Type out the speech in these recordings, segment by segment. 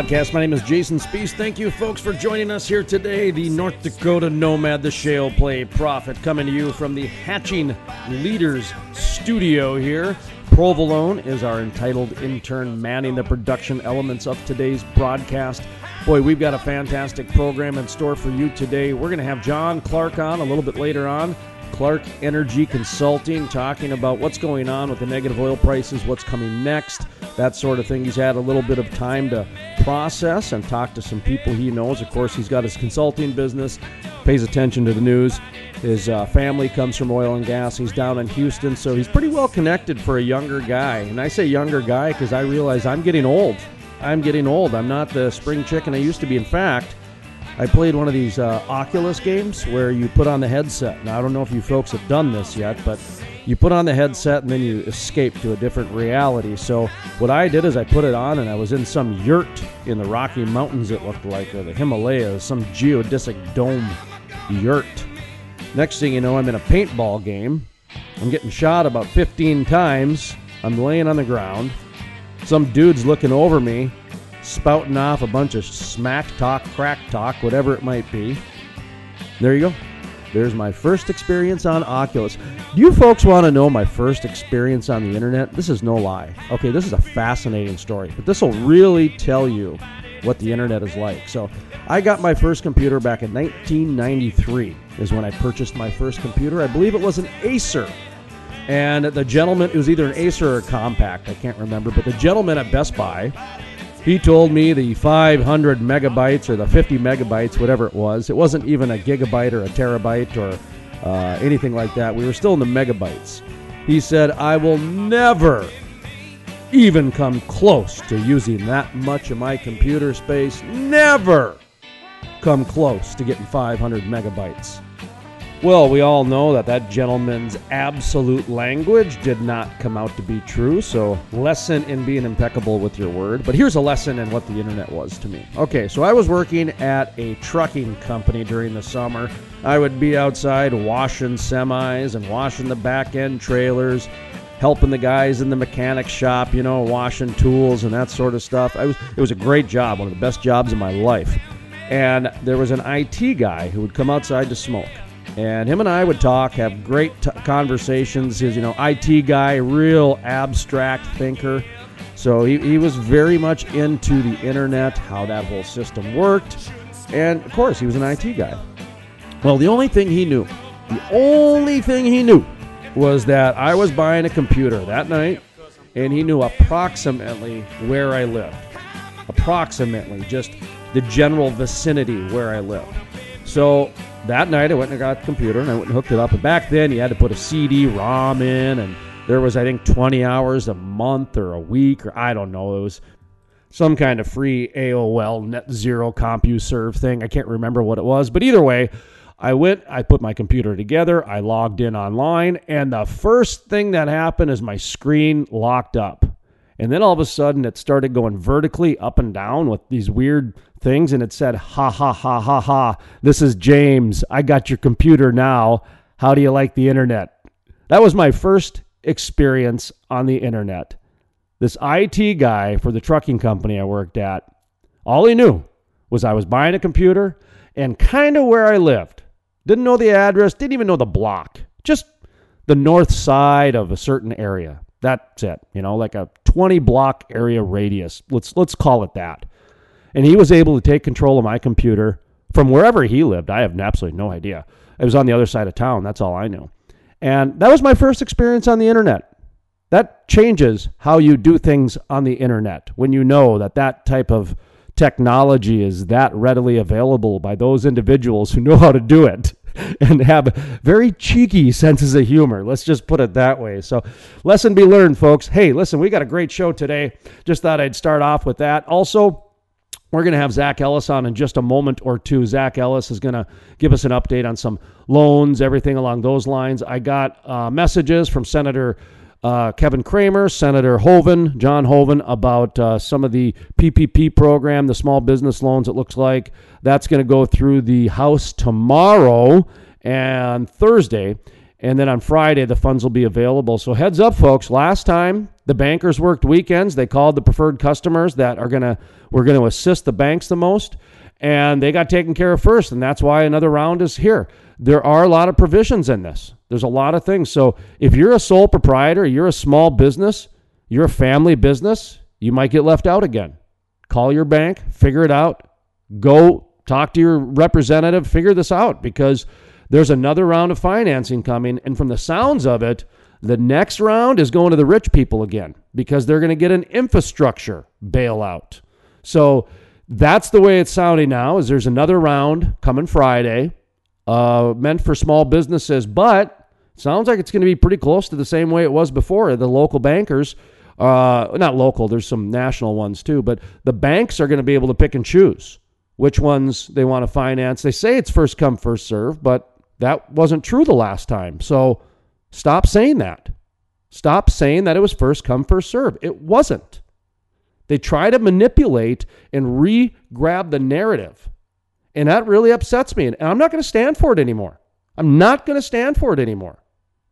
Podcast. My name is Jason Spiess. Thank you, folks, for joining us here today. The North Dakota Nomad, the Shale Play Prophet, coming to you from the Hatching Leaders studio here. Provolone is our entitled intern manning the production elements of today's broadcast. Boy, we've got a fantastic program in store for you today. We're going to have Jon Clark on a little bit later on. Clark Energy Consulting talking about what's going on with the negative oil prices, what's coming next, that sort of thing. He's had a little bit of time to process and talk to some people he knows. Of course, he's got his consulting business, pays attention to the news. His uh, family comes from oil and gas. He's down in Houston, so he's pretty well connected for a younger guy. And I say younger guy because I realize I'm getting old. I'm getting old. I'm not the spring chicken I used to be. In fact, I played one of these uh, Oculus games where you put on the headset. Now, I don't know if you folks have done this yet, but you put on the headset and then you escape to a different reality. So, what I did is I put it on and I was in some yurt in the Rocky Mountains, it looked like, or the Himalayas, some geodesic dome yurt. Next thing you know, I'm in a paintball game. I'm getting shot about 15 times. I'm laying on the ground. Some dude's looking over me, spouting off a bunch of smack talk, crack talk, whatever it might be. There you go. There's my first experience on Oculus. Do you folks want to know my first experience on the internet? This is no lie. Okay, this is a fascinating story, but this will really tell you what the internet is like. So, I got my first computer back in 1993 is when I purchased my first computer. I believe it was an Acer. And the gentleman, it was either an Acer or a Compaq, I can't remember, but the gentleman at Best Buy, he told me the 500 megabytes or the 50 megabytes, whatever it was, it wasn't even a gigabyte or a terabyte or uh, anything like that. We were still in the megabytes. He said, I will never even come close to using that much of my computer space. Never come close to getting 500 megabytes. Well, we all know that that gentleman's absolute language did not come out to be true, so lesson in being impeccable with your word. But here's a lesson in what the internet was to me. Okay, so I was working at a trucking company during the summer. I would be outside washing semis and washing the back end trailers, helping the guys in the mechanic shop, you know, washing tools and that sort of stuff. I was it was a great job, one of the best jobs in my life. And there was an IT guy who would come outside to smoke and him and I would talk, have great t- conversations. He's, you know, IT guy, real abstract thinker. So he, he was very much into the internet, how that whole system worked. And of course, he was an IT guy. Well, the only thing he knew, the only thing he knew was that I was buying a computer that night, and he knew approximately where I lived. Approximately, just the general vicinity where I lived. So that night I went and got the computer and I went and hooked it up. And back then you had to put a CD ROM in, and there was I think 20 hours a month or a week or I don't know. It was some kind of free AOL Net Zero CompuServe thing. I can't remember what it was, but either way, I went. I put my computer together. I logged in online, and the first thing that happened is my screen locked up. And then all of a sudden, it started going vertically up and down with these weird things. And it said, Ha ha ha ha ha. This is James. I got your computer now. How do you like the internet? That was my first experience on the internet. This IT guy for the trucking company I worked at, all he knew was I was buying a computer and kind of where I lived. Didn't know the address, didn't even know the block. Just the north side of a certain area. That's it. You know, like a 20 block area radius. Let's let's call it that. And he was able to take control of my computer from wherever he lived. I have absolutely no idea. It was on the other side of town. That's all I knew. And that was my first experience on the internet. That changes how you do things on the internet when you know that that type of technology is that readily available by those individuals who know how to do it. and have very cheeky senses of humor. Let's just put it that way. So, lesson be learned, folks. Hey, listen, we got a great show today. Just thought I'd start off with that. Also, we're going to have Zach Ellis on in just a moment or two. Zach Ellis is going to give us an update on some loans, everything along those lines. I got uh, messages from Senator uh, Kevin Cramer, Senator Hoeven, John Hoeven, about uh, some of the PPP program, the small business loans, it looks like. That's going to go through the House tomorrow and Thursday. And then on Friday, the funds will be available. So heads up, folks. Last time the bankers worked weekends, they called the preferred customers that are gonna we're gonna assist the banks the most, and they got taken care of first. And that's why another round is here. There are a lot of provisions in this. There's a lot of things. So if you're a sole proprietor, you're a small business, you're a family business, you might get left out again. Call your bank, figure it out. Go talk to your representative, figure this out because there's another round of financing coming. And from the sounds of it, the next round is going to the rich people again because they're going to get an infrastructure bailout. So that's the way it's sounding now is there's another round coming Friday uh, meant for small businesses, but sounds like it's going to be pretty close to the same way it was before. The local bankers, uh, not local, there's some national ones too, but the banks are going to be able to pick and choose which ones they want to finance. They say it's first come, first serve, but that wasn't true the last time. So stop saying that. Stop saying that it was first come, first serve. It wasn't. They try to manipulate and re grab the narrative. And that really upsets me. And I'm not going to stand for it anymore. I'm not going to stand for it anymore.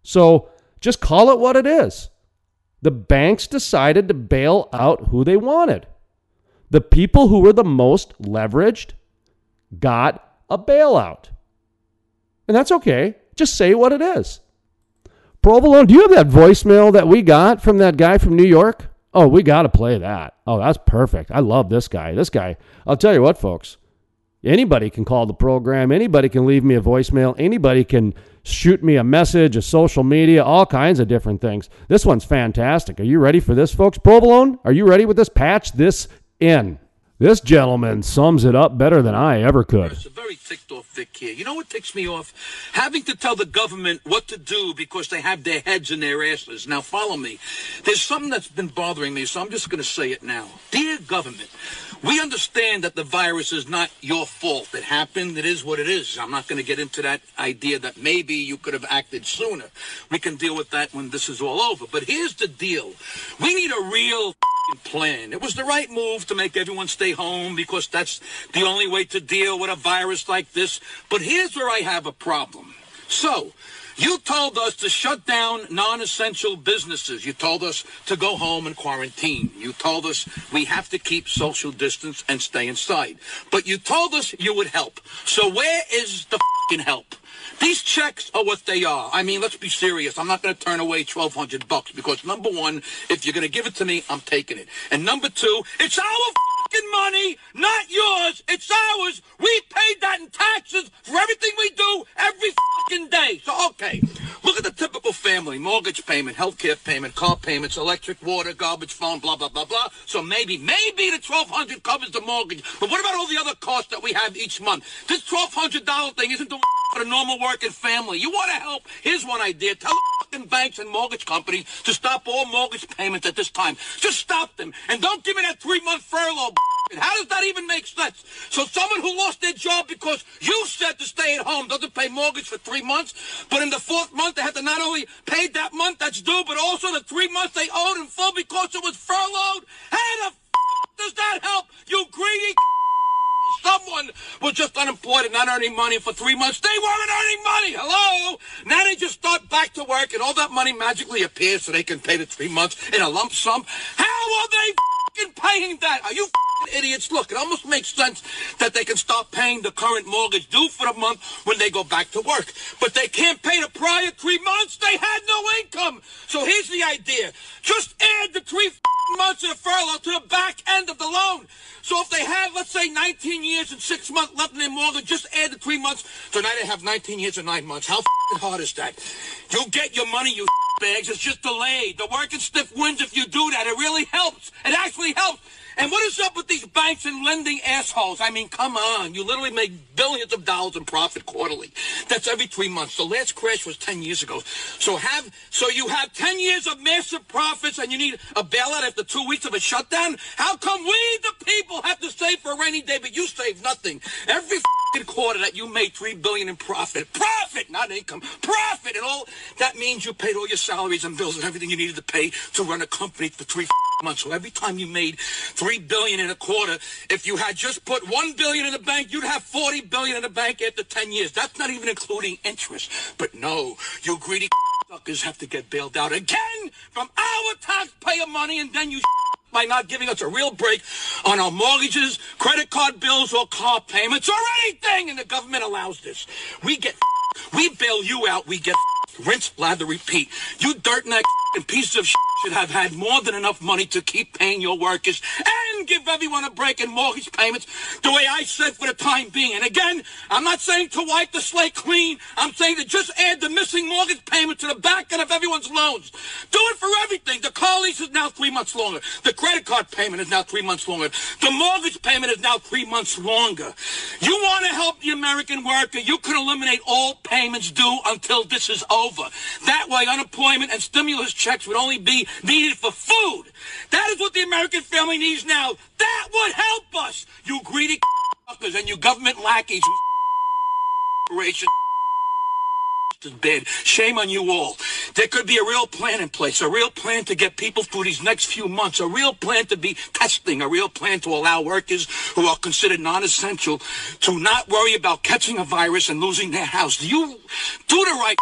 So just call it what it is. The banks decided to bail out who they wanted. The people who were the most leveraged got a bailout. And that's okay. Just say what it is. Provolone, do you have that voicemail that we got from that guy from New York? Oh, we got to play that. Oh, that's perfect. I love this guy. This guy, I'll tell you what, folks. Anybody can call the program. Anybody can leave me a voicemail. Anybody can shoot me a message, a social media, all kinds of different things. This one's fantastic. Are you ready for this, folks? Provolone, are you ready with this? Patch this in. This gentleman sums it up better than I ever could. It's a very ticked off here. You know what ticks me off? Having to tell the government what to do because they have their heads in their asses. Now follow me. There's something that's been bothering me, so I'm just going to say it now. Dear government, we understand that the virus is not your fault. It happened. It is what it is. I'm not going to get into that idea that maybe you could have acted sooner. We can deal with that when this is all over. But here's the deal. We need a real plan. It was the right move to make everyone stay home because that's the only way to deal with a virus like this. But here's where I have a problem. So, you told us to shut down non-essential businesses. You told us to go home and quarantine. You told us we have to keep social distance and stay inside. But you told us you would help. So where is the help? These checks are what they are. I mean, let's be serious. I'm not going to turn away 1200 bucks because number one, if you're going to give it to me, I'm taking it. And number two, it's our fucking money, not yours. It's ours. We paid that in taxes for everything we do every fucking day. So, okay, look at the typical family. Mortgage payment, healthcare payment, car payments, electric, water, garbage, phone, blah, blah, blah, blah. So maybe, maybe the 1200 covers the mortgage. But what about all the other costs that we have each month? This $1,200 thing isn't the for normal working family. You want to help? Here's one idea. Tell the fucking banks and mortgage companies to stop all mortgage payments at this time. Just stop them. And don't give me that three-month furlough. How does that even make sense? So someone who lost their job because you said to stay at home doesn't pay mortgage for three months, but in the fourth month they have to not only pay that month that's due, but also the three months they owed in full because it was furloughed? How the f- does that help, you greedy someone was just unemployed and not earning money for three months. They weren't earning money. Hello? Now they just start back to work and all that money magically appears so they can pay the three months in a lump sum. How are they paying that? Are you idiots? Look, it almost makes sense that they can start paying the current mortgage due for the month when they go back to work. But they can't pay the prior three months. They had no income. So here's the idea. Just add the three months of furlough to the back end of the loan. So if they have, let's say, 19 years and six months left in their mortgage, just add the three months. So now they have 19 years and nine months. How hard is that? You get your money, you bags. It's just delayed. The working stiff wins if you do that. It really helps. It actually helps. And what is up with these banks? and lending assholes. I mean, come on. You literally make billions of dollars in profit quarterly. That's every three months. The last crash was 10 years ago. So have, so you have 10 years of massive profits and you need a bailout after two weeks of a shutdown? How come we, the people, have to save for a rainy day, but you save nothing? Every quarter that you made three billion in profit, profit, not income, profit, and all that means you paid all your salaries and bills and everything you needed to pay to run a company for three months. So every time you made three billion in a quarter, if you had just put one billion in the bank, you'd have forty billion in the bank after ten years. That's not even including interest. But no, you greedy suckers have to get bailed out again from our taxpayer money, and then you by not giving us a real break on our mortgages, credit card bills, or car payments, or anything, and the government allows this. We get we bail you out, we get rinse, lather, repeat. You dirt neck piece of should have had more than enough money to keep paying your workers and give everyone a break in mortgage payments the way I said for the time being. And again, I'm not saying to wipe the slate clean. I'm saying to just add the missing mortgage payment to the back end of everyone's loans. Do it for everything. The car lease is now three months longer. The credit card payment is now three months longer. The mortgage payment is now three months longer. You want to help the American worker, you can eliminate all payments due until this is over. That way, unemployment and stimulus checks would only be needed for food. That is what the American family needs now. That would help us, you greedy fuckers and you government lackeys who is bad. Shame on you all. There could be a real plan in place, a real plan to get people through these next few months, a real plan to be testing, a real plan to allow workers who are considered non-essential to not worry about catching a virus and losing their house. Do you do the right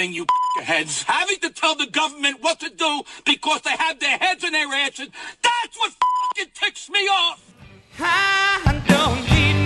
thing, you heads, having to tell the government what to do because they have their heads in their asses. That's what fucking ticks me off. I don't need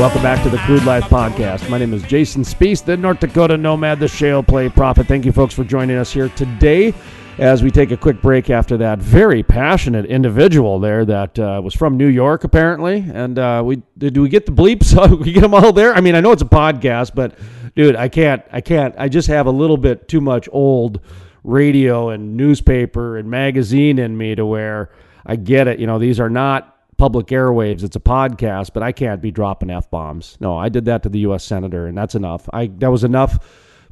Welcome back to the Crude Life Podcast. My name is Jason Spiess, the North Dakota Nomad, the Shale Play Prophet. Thank you, folks, for joining us here today as we take a quick break after that very passionate individual there that uh, was from New York, apparently. And uh, we did we get the bleeps? we get them all there. I mean, I know it's a podcast, but dude, I can't. I can't. I just have a little bit too much old radio and newspaper and magazine in me to where I get it. You know, these are not public airwaves. It's a podcast, but I can't be dropping f bombs. No, I did that to the U.S. senator, and that's enough. I that was enough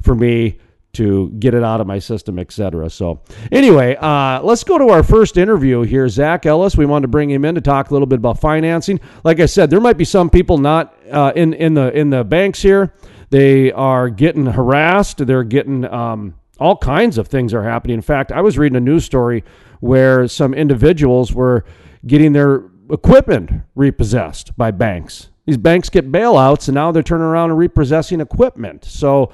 for me to get it out of my system, etc. So, anyway, uh, let's go to our first interview here. Zach Ellis. We wanted to bring him in to talk a little bit about financing. Like I said, there might be some people not uh, in in the in the banks here. They are getting harassed. They're getting um, all kinds of things are happening. In fact, I was reading a news story where some individuals were getting their equipment repossessed by banks. These banks get bailouts, and now they're turning around and repossessing equipment. So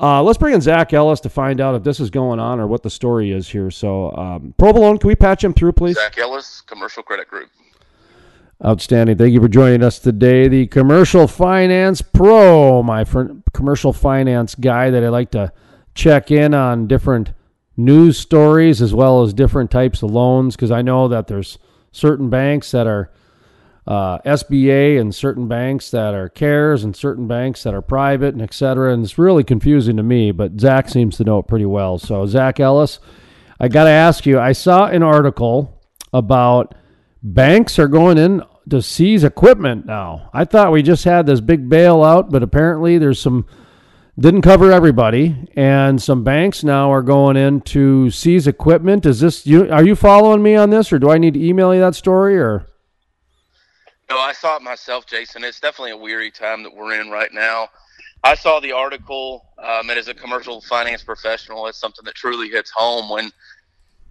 uh, let's bring in Zach Ellis to find out if this is going on or what the story is here. So, um, Provolone, can we patch him through, please? Zach Ellis, Commercial Credit Group. Outstanding. Thank you for joining us today. The Commercial Finance Pro, my friend, commercial finance guy that I like to check in on different news stories as well as different types of loans because I know that there's certain banks that are uh, SBA and certain banks that are CARES and certain banks that are private and et cetera. And it's really confusing to me, but Zach seems to know it pretty well. So, Zach Ellis, I got to ask you I saw an article about banks are going in to seize equipment now. I thought we just had this big bailout, but apparently there's some didn't cover everybody, and some banks now are going in to seize equipment. Is this you? Are you following me on this, or do I need to email you that story? Or No, I saw it myself, Jason. It's definitely a weary time that we're in right now. I saw the article, um, and as a commercial finance professional, it's something that truly hits home when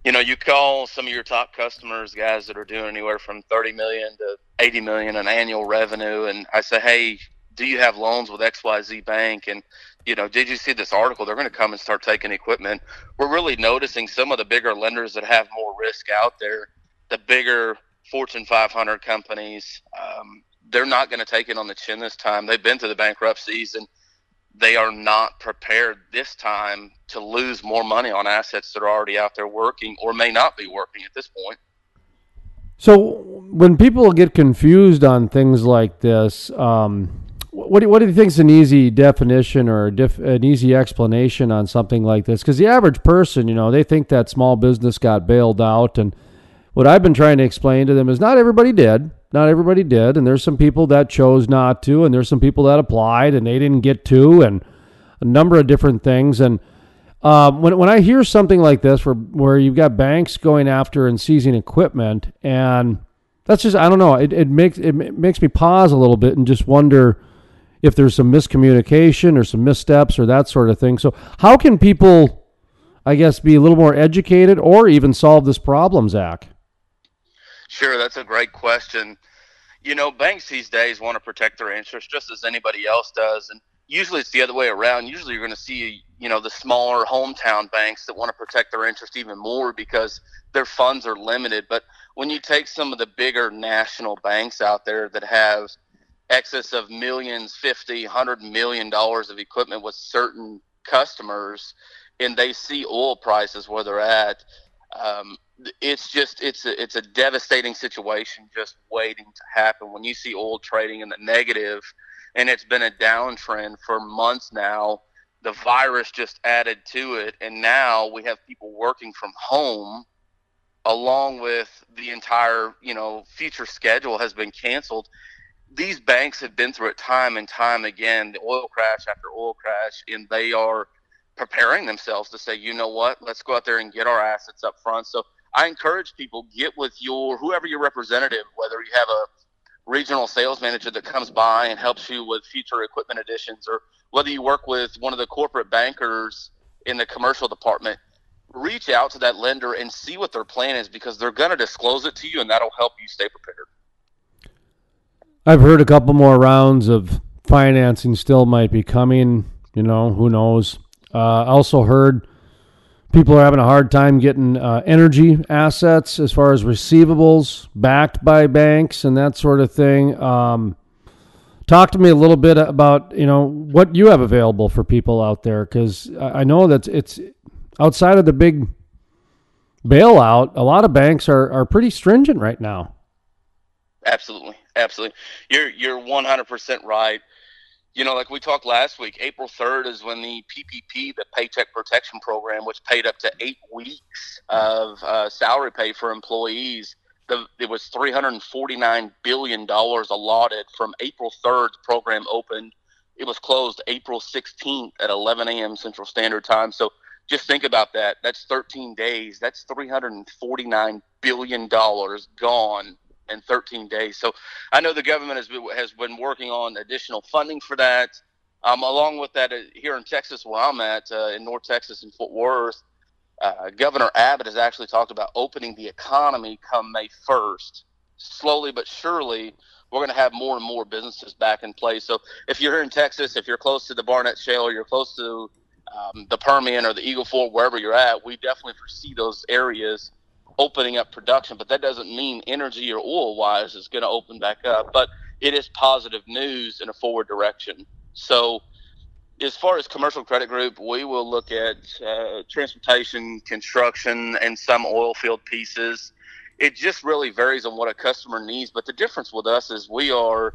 you know you call some of your top customers, guys that are doing anywhere from thirty million to eighty million in annual revenue, and I say, hey, do you have loans with X Y Z Bank? And you know, did you see this article? They're going to come and start taking equipment. We're really noticing some of the bigger lenders that have more risk out there, the bigger Fortune 500 companies. Um, they're not going to take it on the chin this time. They've been through the bankruptcies and they are not prepared this time to lose more money on assets that are already out there working or may not be working at this point. So when people get confused on things like this, um, what do, what do you think is an easy definition or diff, an easy explanation on something like this? Because the average person, you know, they think that small business got bailed out, and what I've been trying to explain to them is not everybody did, not everybody did, and there's some people that chose not to, and there's some people that applied and they didn't get to, and a number of different things, and um, when when I hear something like this, where where you've got banks going after and seizing equipment, and that's just I don't know, it, it makes it makes me pause a little bit and just wonder if there's some miscommunication or some missteps or that sort of thing. So how can people, I guess, be a little more educated or even solve this problem, Zach? Sure, that's a great question. You know, banks these days want to protect their interests just as anybody else does, and usually it's the other way around. Usually you're going to see, you know, the smaller hometown banks that want to protect their interest even more because their funds are limited. But when you take some of the bigger national banks out there that have excess of millions, 50, 100 million dollars of equipment with certain customers and they see oil prices where they're at, um, it's just it's a, it's a devastating situation just waiting to happen. When you see oil trading in the negative and it's been a downtrend for months now the virus just added to it and now we have people working from home along with the entire you know future schedule has been canceled these banks have been through it time and time again the oil crash after oil crash and they are preparing themselves to say you know what let's go out there and get our assets up front so I encourage people get with your whoever your representative, whether you have a regional sales manager that comes by and helps you with future equipment additions, or whether you work with one of the corporate bankers in the commercial department. Reach out to that lender and see what their plan is because they're going to disclose it to you, and that'll help you stay prepared. I've heard a couple more rounds of financing still might be coming. You know, who knows? Uh, I also heard people are having a hard time getting uh, energy assets as far as receivables backed by banks and that sort of thing. Um, talk to me a little bit about you know what you have available for people out there because I know that it's outside of the big bailout. A lot of banks are are pretty stringent right now. Absolutely, absolutely. You're you're 100% right you know, like we talked last week, April 3rd is when the PPP, the Paycheck Protection Program, which paid up to eight weeks of uh, salary pay for employees, the, it was $349 billion allotted from April 3rd. The program opened. It was closed April 16th at 11 a.m. Central Standard Time. So just think about that. That's 13 days. That's $349 billion gone in 13 days. So I know the government has been, has been working on additional funding for that. Um, along with that, uh, here in Texas, where I'm at, uh, in North Texas and Fort Worth, uh, Governor Abbott has actually talked about opening the economy come May 1st. Slowly but surely, we're going to have more and more businesses back in place. So if you're here in Texas, if you're close to the Barnett Shale, or you're close to um, the Permian or the Eagle Ford, wherever you're at, we definitely foresee those areas opening up production, but that doesn't mean energy or oil wise is going to open back up. But it is positive news in a forward direction. So, as far as commercial credit group, we will look at uh, transportation, construction, and some oil field pieces. It just really varies on what a customer needs. But the difference with us is we are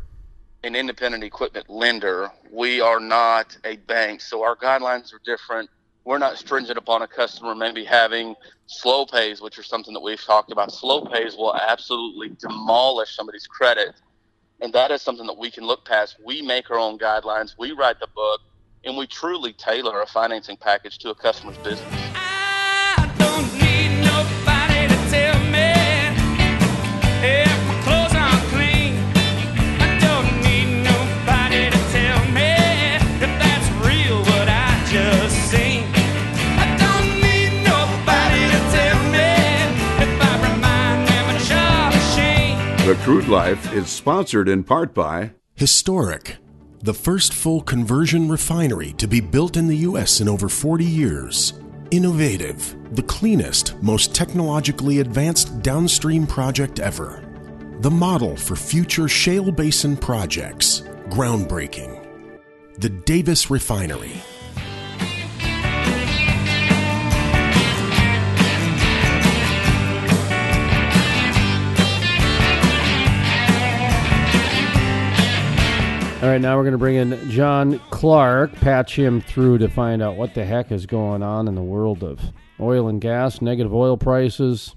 an independent equipment lender. We are not a bank, so our guidelines are different we're not stringent upon a customer maybe having slow pays, which are something that we've talked about. Slow pays will absolutely demolish somebody's credit. And that is something that we can look past. We make our own guidelines, we write the book, and we truly tailor a financing package to a customer's business. The Crude Life is sponsored in part by Historic, the first full conversion refinery to be built in the U.S. in over 40 years. Innovative, the cleanest, most technologically advanced downstream project ever. the model for future shale basin projects. Groundbreaking. The Davis Refinery. All right, now we're going to bring in Jon Clark, patch him through to find out what the heck is going on in the world of oil and gas, negative oil prices.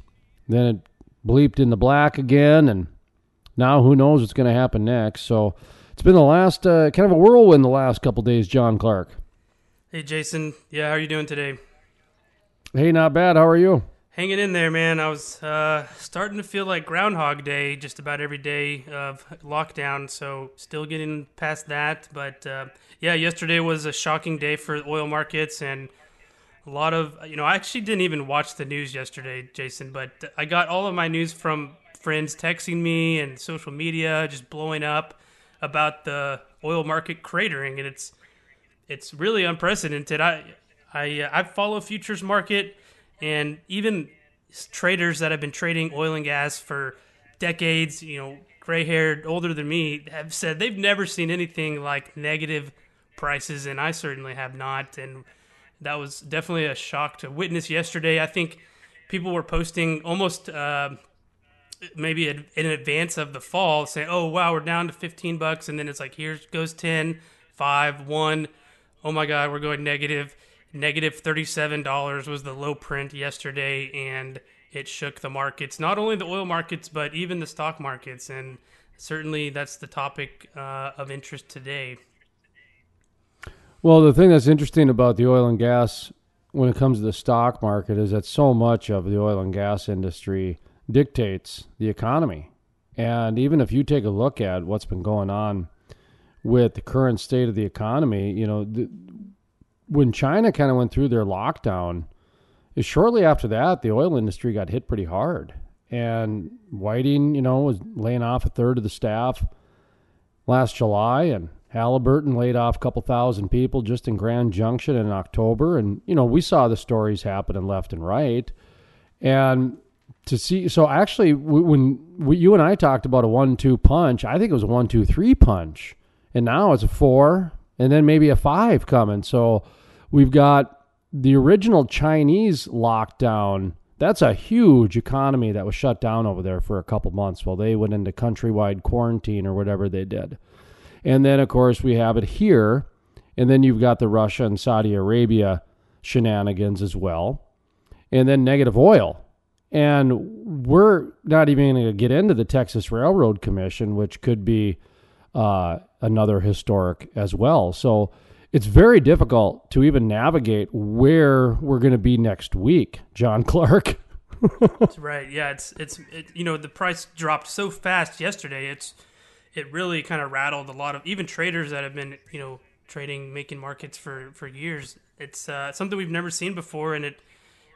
Then it bleeped in the black again, and now who knows what's going to happen next. So it's been the last uh, kind of a whirlwind the last couple days, Jon Clark. Hey Jason, yeah, how are you doing today? Hey, not bad. How are you? Hanging in there, man. I was uh, starting to feel like Groundhog Day just about every day of lockdown, so still getting past that. But uh, yeah, yesterday was a shocking day for oil markets and a lot of, you know, I actually didn't even watch the news yesterday, Jason, but I got all of my news from friends texting me and social media just blowing up about the oil market cratering, and it's it's really unprecedented. I I I follow futures market, and even traders that have been trading oil and gas for decades, you know, gray haired, older than me, have said they've never seen anything like negative prices, and I certainly have not. And that was definitely a shock to witness yesterday. I think people were posting almost. Uh, maybe in advance of the fall saying oh wow we're down to 15 bucks and then it's like here goes 10 5 1 oh my god we're going negative negative $37 was the low print yesterday and it shook the markets not only the oil markets but even the stock markets and certainly that's the topic uh, of interest today Well, the thing that's interesting about the oil and gas when it comes to the stock market is that so much of the oil and gas industry dictates the economy. And even if you take a look at what's been going on with the current state of the economy, you know, the, when China kind of went through their lockdown, is shortly after that the oil industry got hit pretty hard. And Whiting, you know, was laying off a third of the staff last July, and Halliburton laid off a couple thousand people just in Grand Junction in October. And, you know, we saw the stories happening left and right. And to see, so actually, when we, you and I talked about a one two punch, I think it was a one two three punch. And now it's a four, and then maybe a five coming. So we've got the original Chinese lockdown. That's a huge economy that was shut down over there for a couple months while they went into countrywide quarantine or whatever they did. And then, of course, we have it here. And then you've got the Russia and Saudi Arabia shenanigans as well. And then negative oil. And we're not even going to get into the Texas Railroad Commission, which could be uh, another historic as well. So it's very difficult to even navigate where we're going to be next week, Jon Clark. That's right. Yeah, it's it's it, you know the price dropped so fast yesterday. It's it really kind of rattled a lot of even traders that have been you know trading making markets for for years. It's uh, something we've never seen before, and it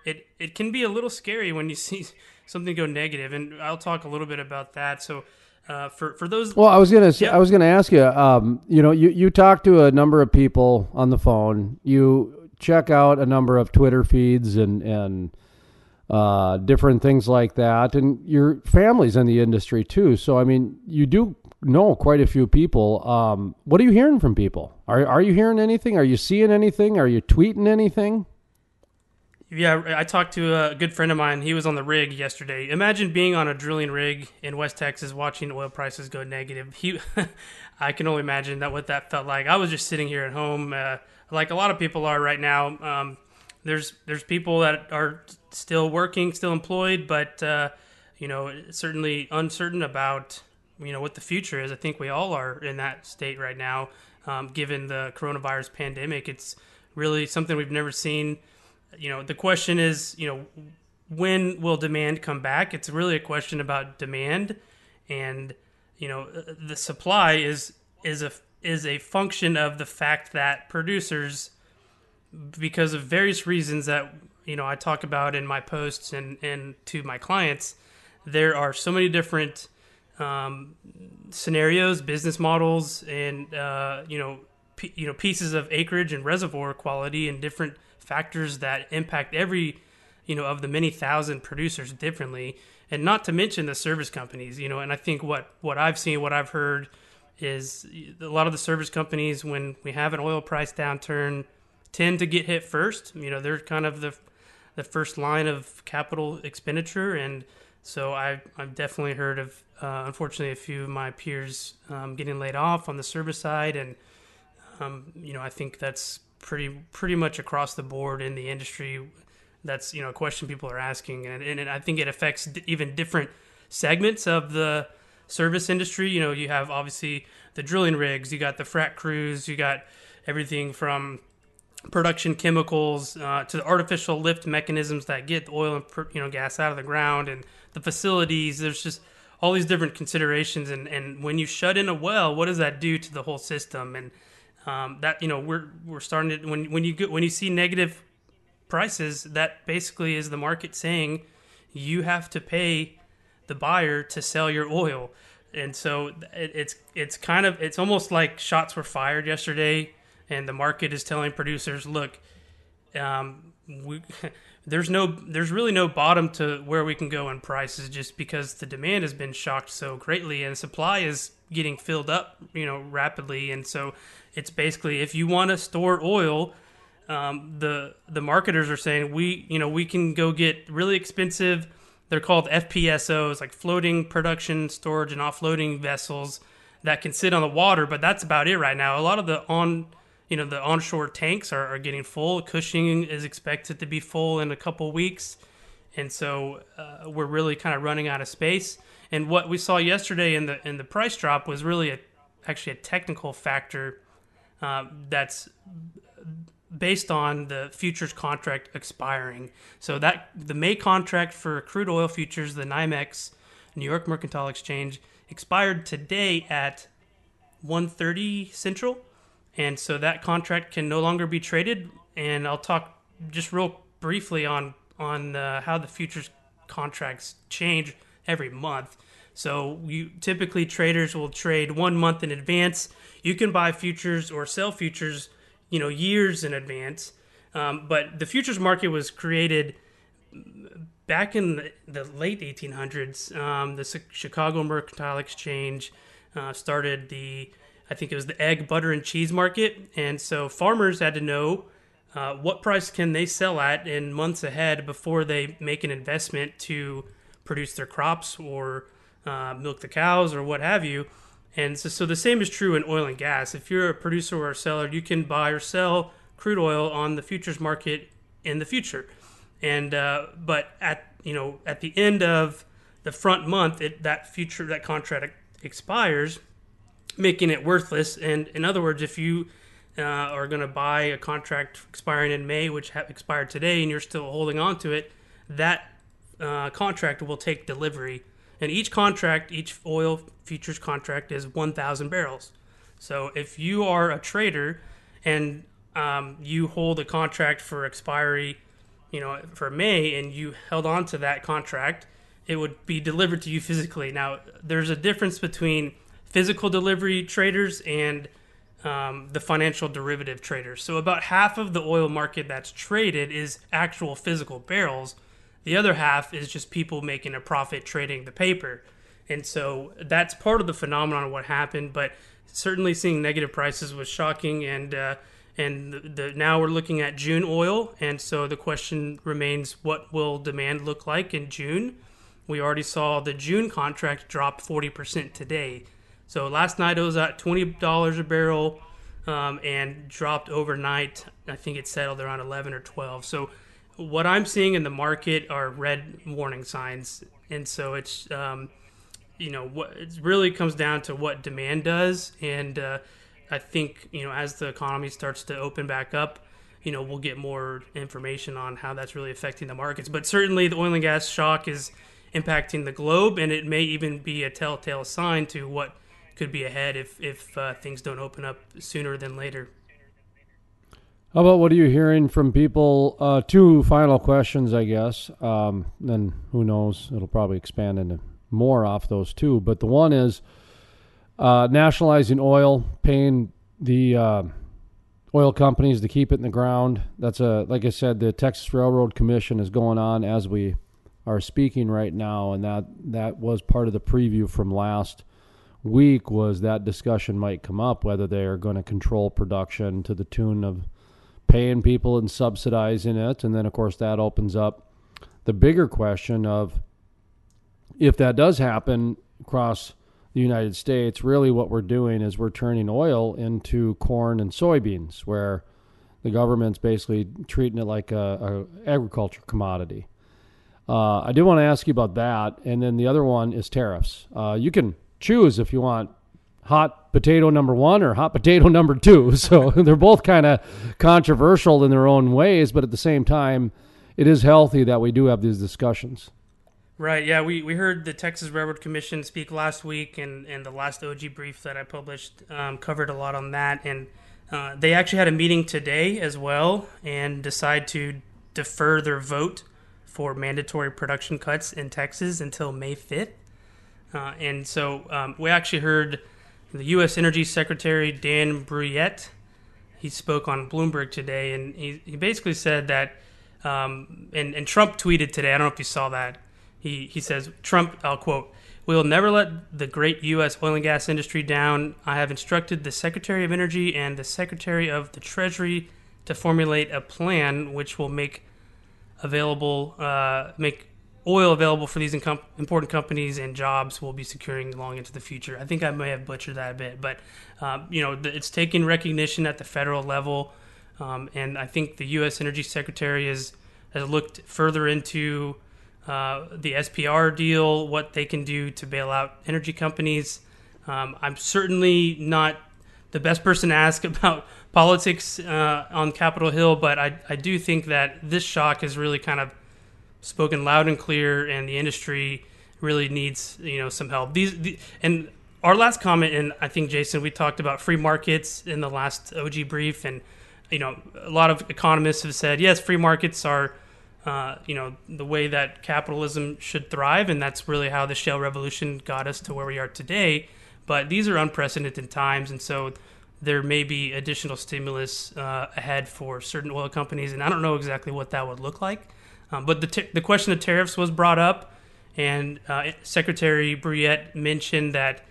it it can be a little scary when you see something go negative. And I'll talk a little bit about that. So uh, for for those Well, I was gonna say, Yeah. I was gonna ask you. Um, you know, you you talk to a number of people on the phone. You check out a number of Twitter feeds and and uh, different things like that, and your family's in the industry too. So, I mean, you do know quite a few people. Um, what are you hearing from people? Are are you hearing anything? Are you seeing anything? Are you tweeting anything? Yeah, I talked to a good friend of mine. He was on the rig yesterday. Imagine being on a drilling rig in West Texas watching oil prices go negative. He, I can only imagine that what that felt like. I was just sitting here at home, uh, like a lot of people are right now. Um, there's there's people that are still working, still employed, but uh, you know certainly uncertain about you know what the future is. I think we all are in that state right now, um, given the coronavirus pandemic. It's really something we've never seen you know the question is you know when will demand come back? It's really a question about demand and you know the supply is is a is a function of the fact that producers because of various reasons that you know I talk about in my posts and and to my clients there are so many different um, scenarios business models and uh, you know p- you know pieces of acreage and reservoir quality and different factors that impact every you know of the many thousand producers differently and not to mention the service companies. You know, and I think what what I've seen, what I've heard, is a lot of the service companies when we have an oil price downturn tend to get hit first. You know, they're kind of the the first line of capital expenditure, and so I've I've definitely heard of uh, unfortunately a few of my peers um, getting laid off on the service side, and um, you know I think that's pretty pretty much across the board in the industry. That's you know a question people are asking, and, and I think it affects even different segments of the service industry. You know, you have obviously the drilling rigs, you got the frac crews, you got everything from production chemicals uh, to the artificial lift mechanisms that get the oil and you know gas out of the ground and the facilities there's just all these different considerations and and when you shut in a well what does that do to the whole system and um, that you know we're we're starting to when when you get when you see negative prices that basically is the market saying you have to pay the buyer to sell your oil. And so it, it's it's kind of it's almost like shots were fired yesterday and the market is telling producers, look, um, we, there's no, there's really no bottom to where we can go in prices, just because the demand has been shocked so greatly, and supply is getting filled up, you know, rapidly, and so it's basically if you want to store oil. Um, the the marketers are saying we you know we can go get really expensive they're called FPSOs like floating production storage and offloading vessels that can sit on the water but that's about it right now a lot of the on you know the onshore tanks are, are getting full. Cushing is expected to be full in a couple weeks, and so uh, we're really kind of running out of space. And what we saw yesterday in the in the price drop was really a actually a technical factor uh, that's based on the futures contract expiring. So that the May contract for crude oil futures, the NYMEX, New York Mercantile Exchange, expired today at 1:30 Central and so that contract can no longer be traded. And I'll talk just real briefly on on uh, how the futures contracts change every month. So you typically traders will trade one month in advance. You can buy futures or sell futures, you know, years in advance. Um, but the futures market was created back in the, the late 1800s. Um, the Chicago Mercantile Exchange uh, started the I think it was the egg, butter, and cheese market. And so farmers had to know uh, what price can they sell at in months ahead before they make an investment to produce their crops or uh, milk the cows or what have you. And so, so the same is true in oil and gas. If you're a producer or a seller, you can buy or sell crude oil on the futures market in the future. And uh, but at you know at the end of the front month, it, that future that contract expires making it worthless. And in other words, if you uh, are going to buy a contract expiring in May, which ha- expired today, and you're still holding on to it, that uh, contract will take delivery. And each contract, each oil futures contract is 1,000 barrels. So if you are a trader and um, you hold a contract for expiry, you know, for May, and you held on to that contract, it would be delivered to you physically. Now, there's a difference between physical delivery traders and um, the financial derivative traders. So about half of the oil market that's traded is actual physical barrels. The other half is just people making a profit trading the paper. And so that's part of the phenomenon of what happened. But certainly seeing negative prices was shocking. And uh, and the, the, now we're looking at June oil. And so the question remains: What will demand look like in June? We already saw the June contract drop 40% today. So last night it was at twenty dollars a barrel, um, and dropped overnight. I think it settled around eleven or twelve. So what I'm seeing in the market are red warning signs, and so it's um, you know what it really comes down to what demand does, and uh, I think you know as the economy starts to open back up, you know we'll get more information on how that's really affecting the markets. But certainly the oil and gas shock is impacting the globe, and it may even be a telltale sign to what could be ahead if if uh, things don't open up sooner than later. How about what are you hearing from people? Uh, two final questions, I guess. Um, then who knows? It'll probably expand into more off those two. But the one is uh, nationalizing oil, paying the uh, oil companies to keep it in the ground. That's a like I said, the Texas Railroad Commission is going on as we are speaking right now, and that that was part of the preview from last week. Was that discussion might come up whether they are going to control production to the tune of paying people and subsidizing it, and then of course that opens up the bigger question of if that does happen across the United States, really what we're doing is we're turning oil into corn and soybeans, where the government's basically treating it like a, a agriculture commodity. Uh, I do want to ask you about that, and then the other one is tariffs. Uh, you can choose if you want hot potato number one or hot potato number two. So they're both kind of controversial in their own ways, but at the same time, it is healthy that we do have these discussions. Right. Yeah, we, we heard the Texas Railroad Commission speak last week, and, and the last OG brief that I published um, covered a lot on that. And uh, they actually had a meeting today as well and decide to defer their vote for mandatory production cuts in Texas until May 5th. Uh, and so um, we actually heard the U.S. Energy Secretary Dan Brouillette. He spoke on Bloomberg today, and he, he basically said that, um, and, and Trump tweeted today, I don't know if you saw that. He, he says, Trump, I'll quote, We will never let the great U.S. oil and gas industry down. I have instructed the Secretary of Energy and the Secretary of the Treasury to formulate a plan which will make available, uh, make oil available for these incom- important companies and jobs will be securing long into the future. I think I may have butchered that a bit, but um, you know, th- it's taking recognition at the federal level, um, and I think the U.S. Energy Secretary has has looked further into uh, the SPR deal, what they can do to bail out energy companies. Um, I'm certainly not the best person to ask about politics uh, on Capitol Hill, but I, I do think that this shock has really kind of spoken loud and clear, and the industry really needs you know some help. These the, and our last comment, and I think Jason, we talked about free markets in the last OG brief, and you know a lot of economists have said yes, free markets are uh, you know the way that capitalism should thrive, and that's really how the shale revolution got us to where we are today. But these are unprecedented times, and so there may be additional stimulus uh, ahead for certain oil companies, and I don't know exactly what that would look like. Um, but the t- the question of tariffs was brought up, and uh, Secretary Brouillette mentioned that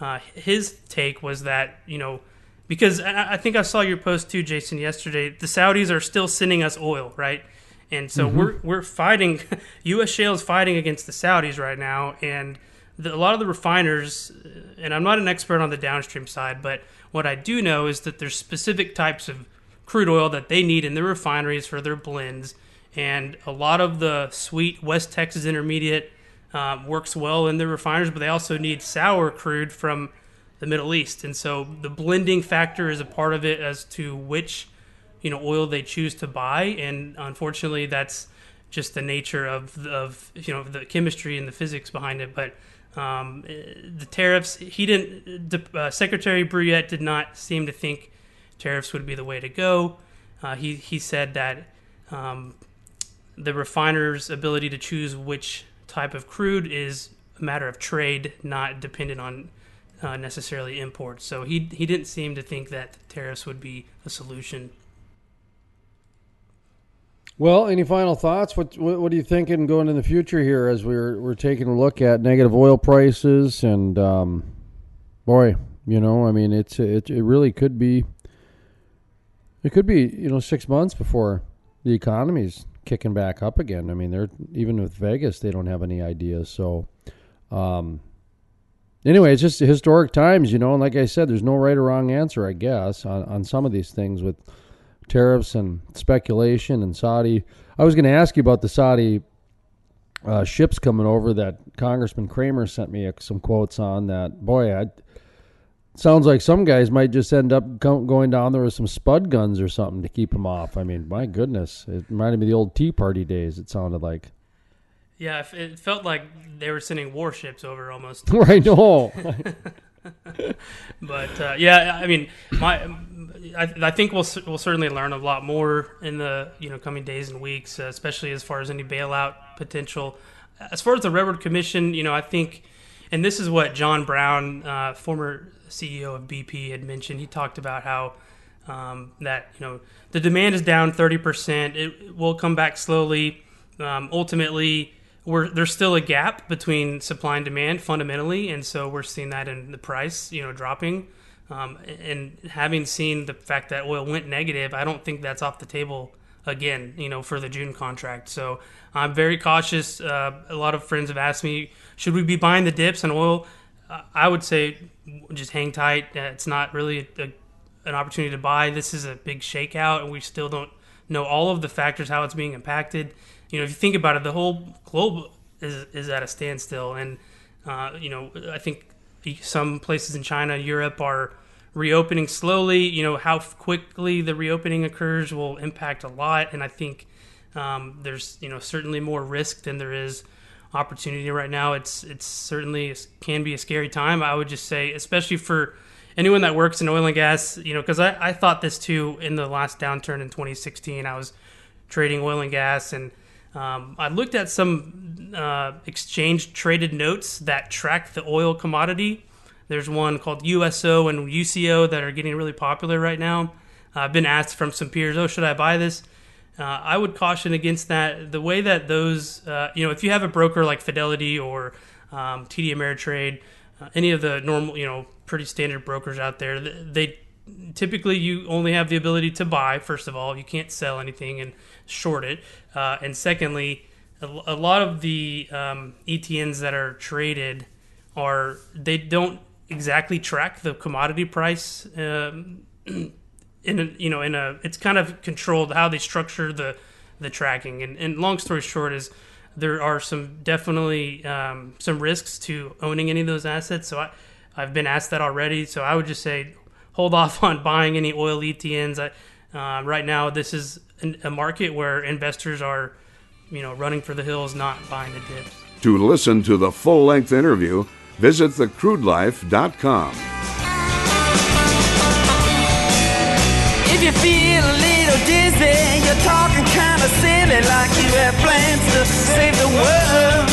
uh, his take was that you know because I, I think I saw your post too, Jason, yesterday. The Saudis are still sending us oil, right? And so we're we're fighting. U.S. shale is fighting against the Saudis right now, and the, a lot of the refiners. And I'm not an expert on the downstream side, but what I do know is that there's specific types of crude oil that they need in their refineries for their blends, and a lot of the sweet West Texas Intermediate um, works well in the refiners, but they also need sour crude from the Middle East, and so the blending factor is a part of it as to which you know oil they choose to buy, and unfortunately, that's just the nature of of you know the chemistry and the physics behind it. But um, the tariffs, he didn't. Uh, Secretary Brouillette did not seem to think tariffs would be the way to go. Uh, he he said that um, the refiner's ability to choose which type of crude is a matter of trade, not dependent on uh, necessarily imports. So he he didn't seem to think that tariffs would be a solution. Well, any final thoughts? What, what what are you thinking going in the future here as we're we're taking a look at negative oil prices and um, boy, you know, I mean, it's it it really could be it could be you know six months before the economy's kicking back up again. I mean, they're even with Vegas, they don't have any ideas. So, um, anyway, it's just historic times, you know. And like I said, there's no right or wrong answer, I guess, on on some of these things with tariffs and speculation and Saudi. I was going to ask you about the Saudi uh, ships coming over that Congressman Cramer sent me some quotes on. That boy, I sounds like some guys might just end up going down there with some spud guns or something to keep them off. I mean, my goodness, it reminded me of the old Tea Party days. It sounded like. Yeah, it- felt like they were sending warships over almost. I know. but uh, yeah, I mean, my I, I think we'll we'll certainly learn a lot more in the you know coming days and weeks, uh, especially as far as any bailout potential. As far as the Railroad Commission, you know, I think, and this is what John Browne, uh, former CEO of BP, had mentioned. He talked about how um, that you know the demand is down thirty percent. It will come back slowly. Um, ultimately, there's still a gap between supply and demand fundamentally, and so we're seeing that in the price, you know, dropping. Um, and having seen the fact that oil went negative, I don't think that's off the table again, you know, for the June contract. So I'm very cautious. Uh, a lot of friends have asked me, should we be buying the dips on oil? Uh, I would say just hang tight. Uh, it's not really a, a, an opportunity to buy. This is a big shakeout, and we still don't know all of the factors how it's being impacted. You know, if you think about it, the whole globe is is at a standstill, and uh, you know, I think some places in China, Europe are reopening slowly. You know, how quickly the reopening occurs will impact a lot, and I think um, there's you know certainly more risk than there is opportunity right now. It's it's certainly can be a scary time. I would just say, especially for anyone that works in oil and gas, you know, because I, I thought this too in the last downturn in 2016. I was trading oil and gas and um, I looked at some uh, exchange traded notes that track the oil commodity. There's one called USO and UCO that are getting really popular right now. Uh, I've been asked from some peers, oh, should I buy this? Uh, I would caution against that. The way that those, uh, you know, if you have a broker like Fidelity or um, TD Ameritrade, uh, any of the normal, you know, pretty standard brokers out there, they typically you only have the ability to buy. First of all, you can't sell anything and short it. Uh, and secondly, a, a, lot of the um, ETNs that are traded are they don't exactly track the commodity price. Um, in a, you know in a it's kind of controlled how they structure the the tracking. And, and long story short is there are some definitely um, some risks to owning any of those assets. So I, I've been asked that already. So I would just say hold off on buying any oil ETNs. I, uh, right now, this is an, a market where investors are, you know, running for the hills, not buying the dips. To listen to the full length interview, visit thecrudelife.com. If you feel a little dizzy, you're talking kind of silly, like you have plans to save the world.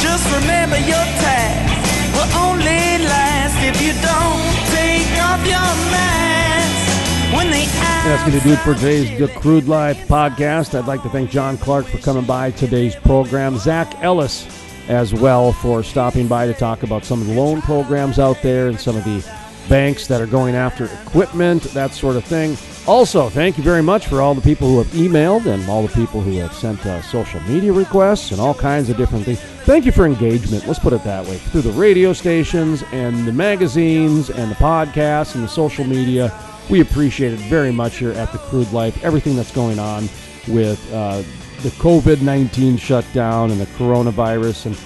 Just remember your task will only last if you don't take off your mask. When the That's going to do it for today's The Crude Life podcast. I'd like to thank Jon Clark for coming by today's program. Zach Ellis as well for stopping by to talk about some of the loan programs out there and some of the banks that are going after equipment, that sort of thing. Also, thank you very much for all the people who have emailed and all the people who have sent uh, social media requests and all kinds of different things. Thank you for engagement. Let's put it that way. Through the radio stations and the magazines and the podcasts and the social media. We appreciate it very much here at the Crude Life. Everything that's going on with uh, the COVID 19 shutdown and the coronavirus and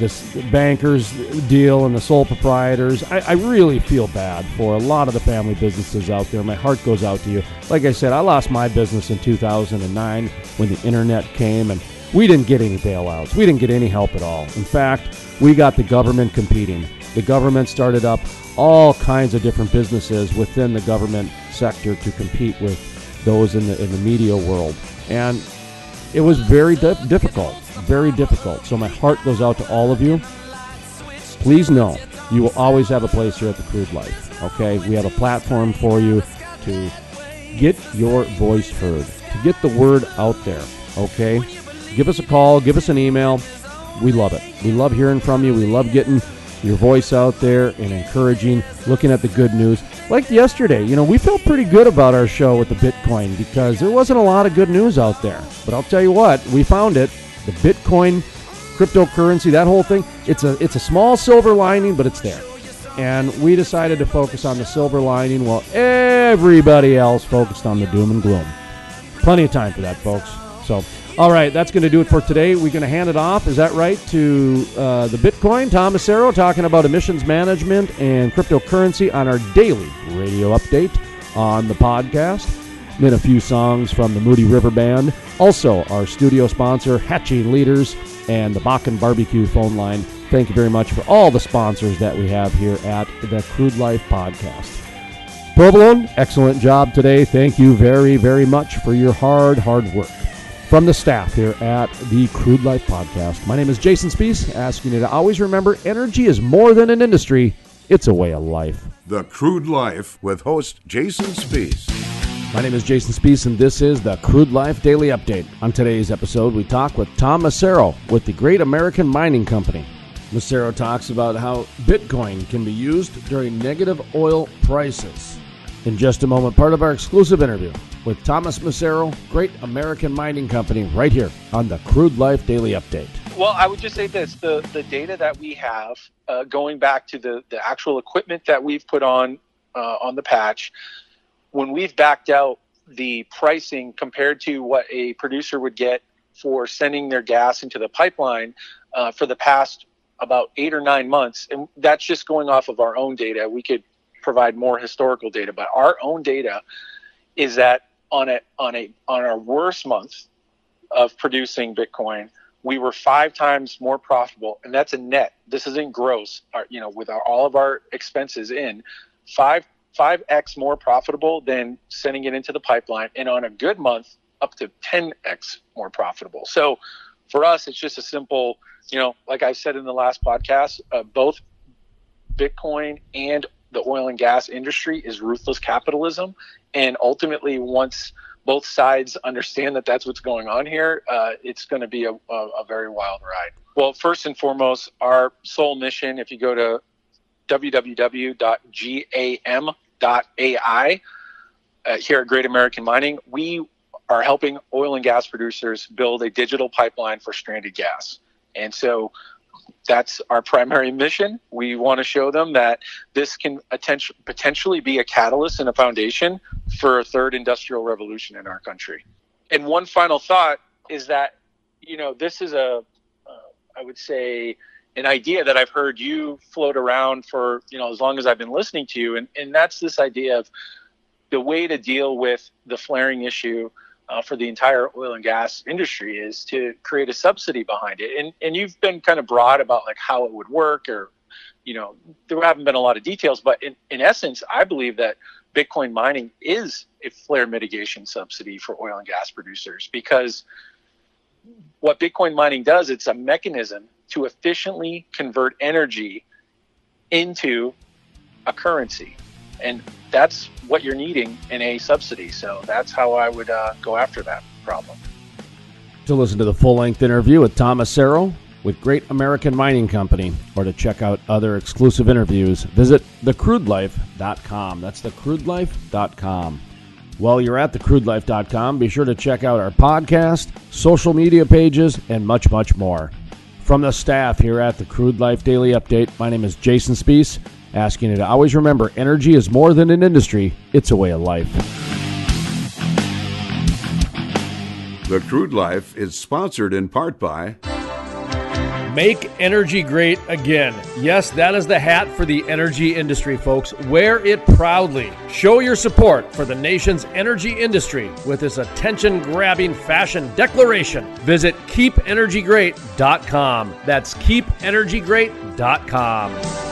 this bankers deal and the sole proprietors. I, I, really feel bad for a lot of the family businesses out there. My heart goes out to you. Like I said, I lost my business in 2009 when the internet came, and we didn't get any bailouts. We didn't get any help at all. In fact, we got the government competing. The government started up all kinds of different businesses within the government sector to compete with those in the in the media world, and it was very di- difficult very difficult. So my heart goes out to all of you. Please know you will always have a place here at the Crude Life. Okay, we have a platform for you to get your voice heard, to get the word out there. Okay, give us a call, give us an email. We love it. We love hearing from you. We love getting your voice out there and encouraging, looking at the good news. Like yesterday, you know, we felt pretty good about our show with the Bitcoin because there wasn't a lot of good news out there. But I'll tell you what, we found it the Bitcoin cryptocurrency, that whole thing. It's a it's a small silver lining, but it's there. And we decided to focus on the silver lining while everybody else focused on the doom and gloom. Plenty of time for that, folks. So, all right, that's going to do it for today. We're going to hand it off, is that right, to uh, the Bitcoin, Tom Macero, talking about emissions management and cryptocurrency on our daily radio update on the podcast then a few songs from the Moody River Band. Also, our studio sponsor, Hatching Leaders, and the Bakken Barbecue phone line. Thank you very much for all the sponsors that we have here at the Crude Life Podcast. Provolone, excellent job today. Thank you very, very much for your hard, hard work. From the staff here at the Crude Life Podcast, my name is Jason Spiess, asking you to always remember energy is more than an industry, it's a way of life. The Crude Life with host Jason Spiess. My name is Jason Spiess, and this is the Crude Life Daily Update. On today's episode, we talk with Tom Macero with the Great American Mining Company. Macero talks about how Bitcoin can be used during negative oil prices. In just a moment, part of our exclusive interview with Thomas Macero, Great American Mining Company, right here on the Crude Life Daily Update. Well, I would just say this: the the data that we have, uh, going back to the the actual equipment that we've put on uh, on the patch, when we've backed out the pricing compared to what a producer would get for sending their gas into the pipeline uh, for the past about eight or nine months, and that's just going off of our own data. We could provide more historical data, but our own data is that on a on a on our worst month of producing Bitcoin, we were five times more profitable, and that's a net. This isn't gross. Our, you know, with our, all of our expenses in, five five x more profitable than sending it into the pipeline, and on a good month, up to ten x more profitable. So, for us, it's just a simple, you know, like I said in the last podcast, uh, both Bitcoin and the oil and gas industry is ruthless capitalism, and ultimately, once both sides understand that that's what's going on here, uh, it's going to be a, a, a very wild ride. Well, first and foremost, our sole mission, if you go to www.gam.ai uh, here at Great American Mining, we are helping oil and gas producers build a digital pipeline for stranded gas. And so that's our primary mission. We want to show them that this can potentially be a catalyst and a foundation for a third industrial revolution in our country. And one final thought is that, you know, this is a, uh, I would say, an idea that I've heard you float around for, you know, as long as I've been listening to you. And, and that's this idea of the way to deal with the flaring issue uh, for the entire oil and gas industry is to create a subsidy behind it. And and you've been kind of broad about like how it would work, or you know, there haven't been a lot of details, but in, in essence, I believe that Bitcoin mining is a flare mitigation subsidy for oil and gas producers because what Bitcoin mining does, it's a mechanism to efficiently convert energy into a currency. And that's what you're needing in a subsidy. So that's how I would uh, go after that problem. To listen to the full length interview with Thomas Macero with Great American Mining Company or to check out other exclusive interviews, visit thecrudelife.com. That's thecrudelife.com. While you're at thecrudelife.com, be sure to check out our podcast, social media pages, and much, much more. From the staff here at the Crude Life Daily Update, my name is Jason Spiess, asking you to always remember energy is more than an industry, it's a way of life. The Crude Life is sponsored in part by Make energy great again. Yes, that is the hat for the energy industry, folks. Wear it proudly. Show your support for the nation's energy industry with this attention grabbing fashion declaration. Visit keepenergygreat.com. That's keepenergygreat.com.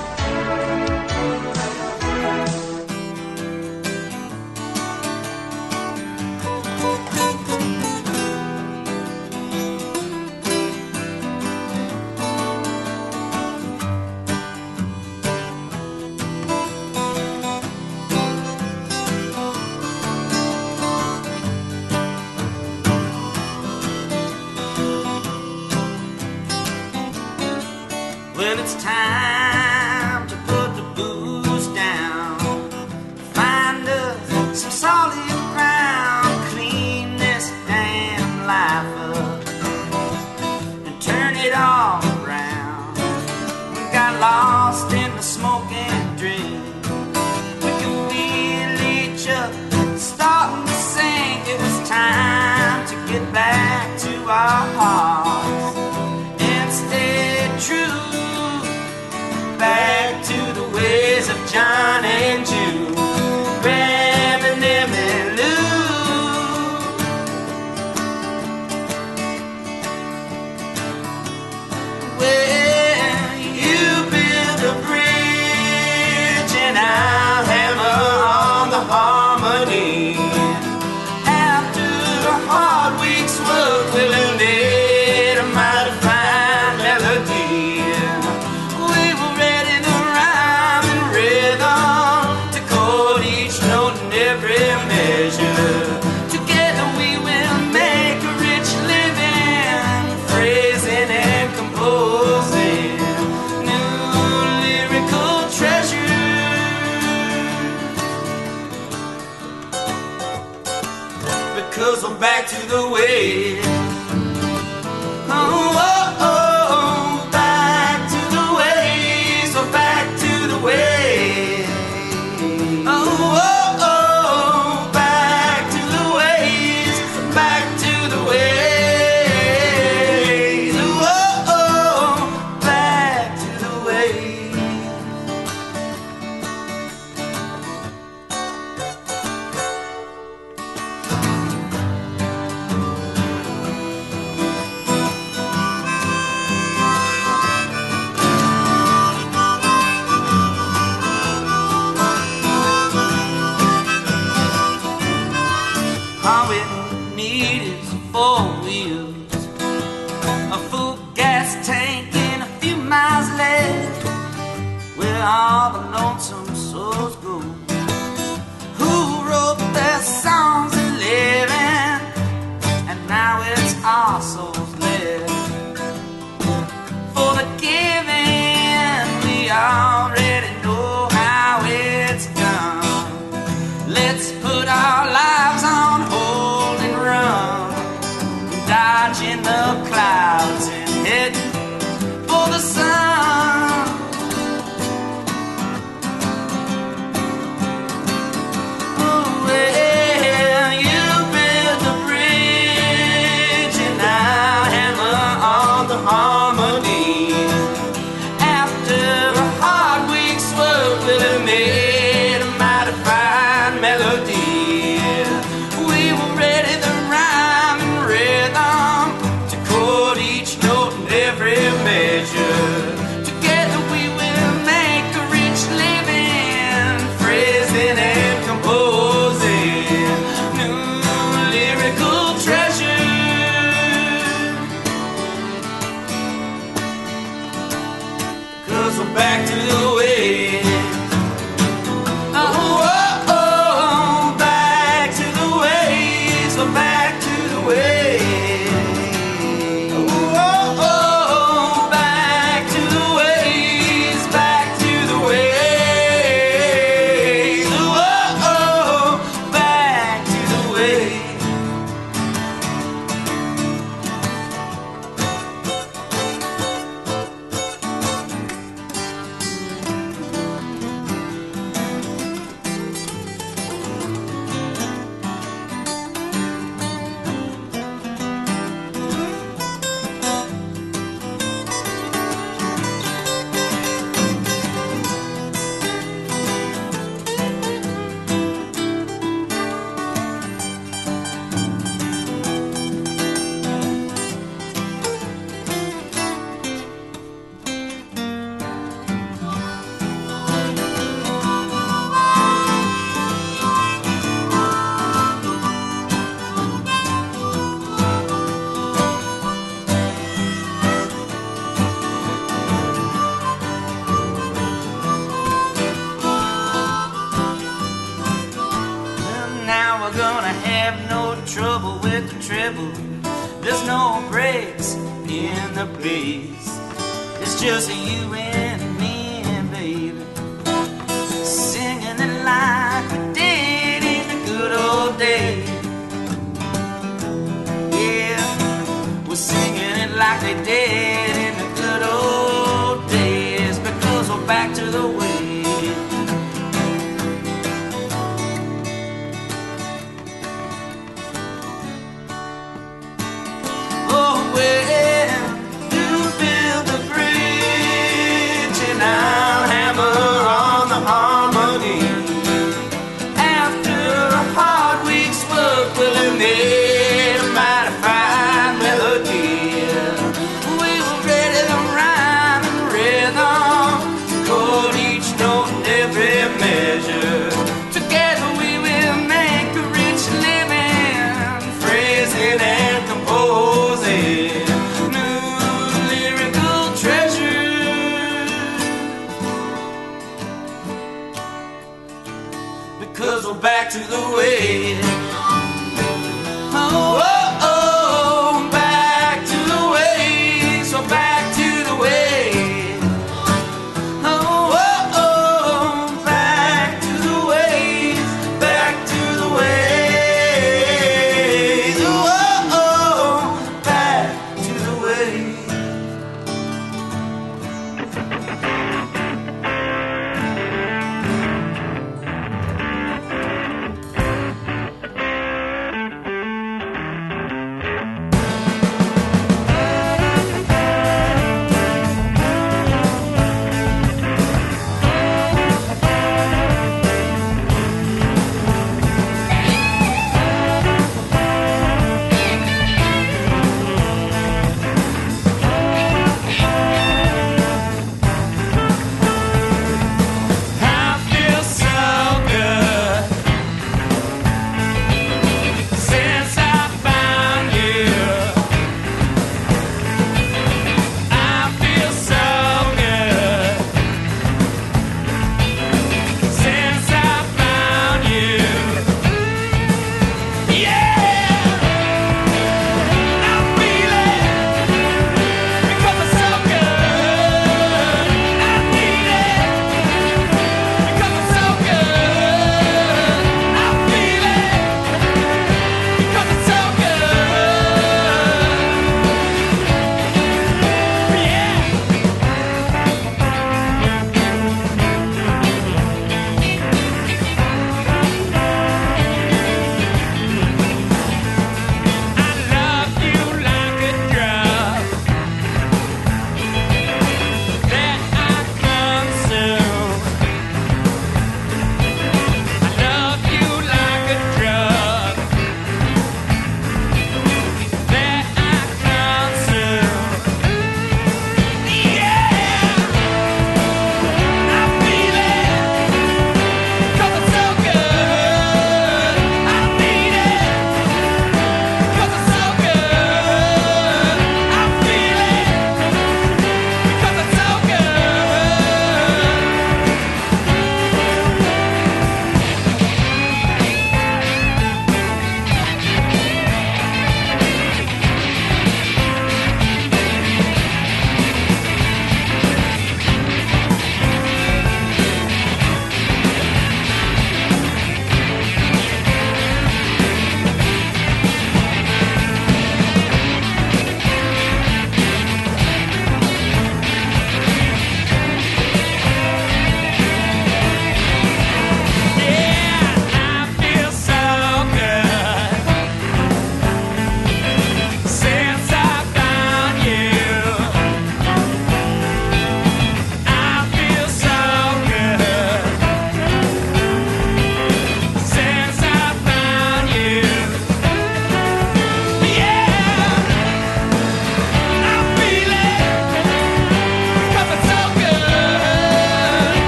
I'm back to the way. the place. It's just you and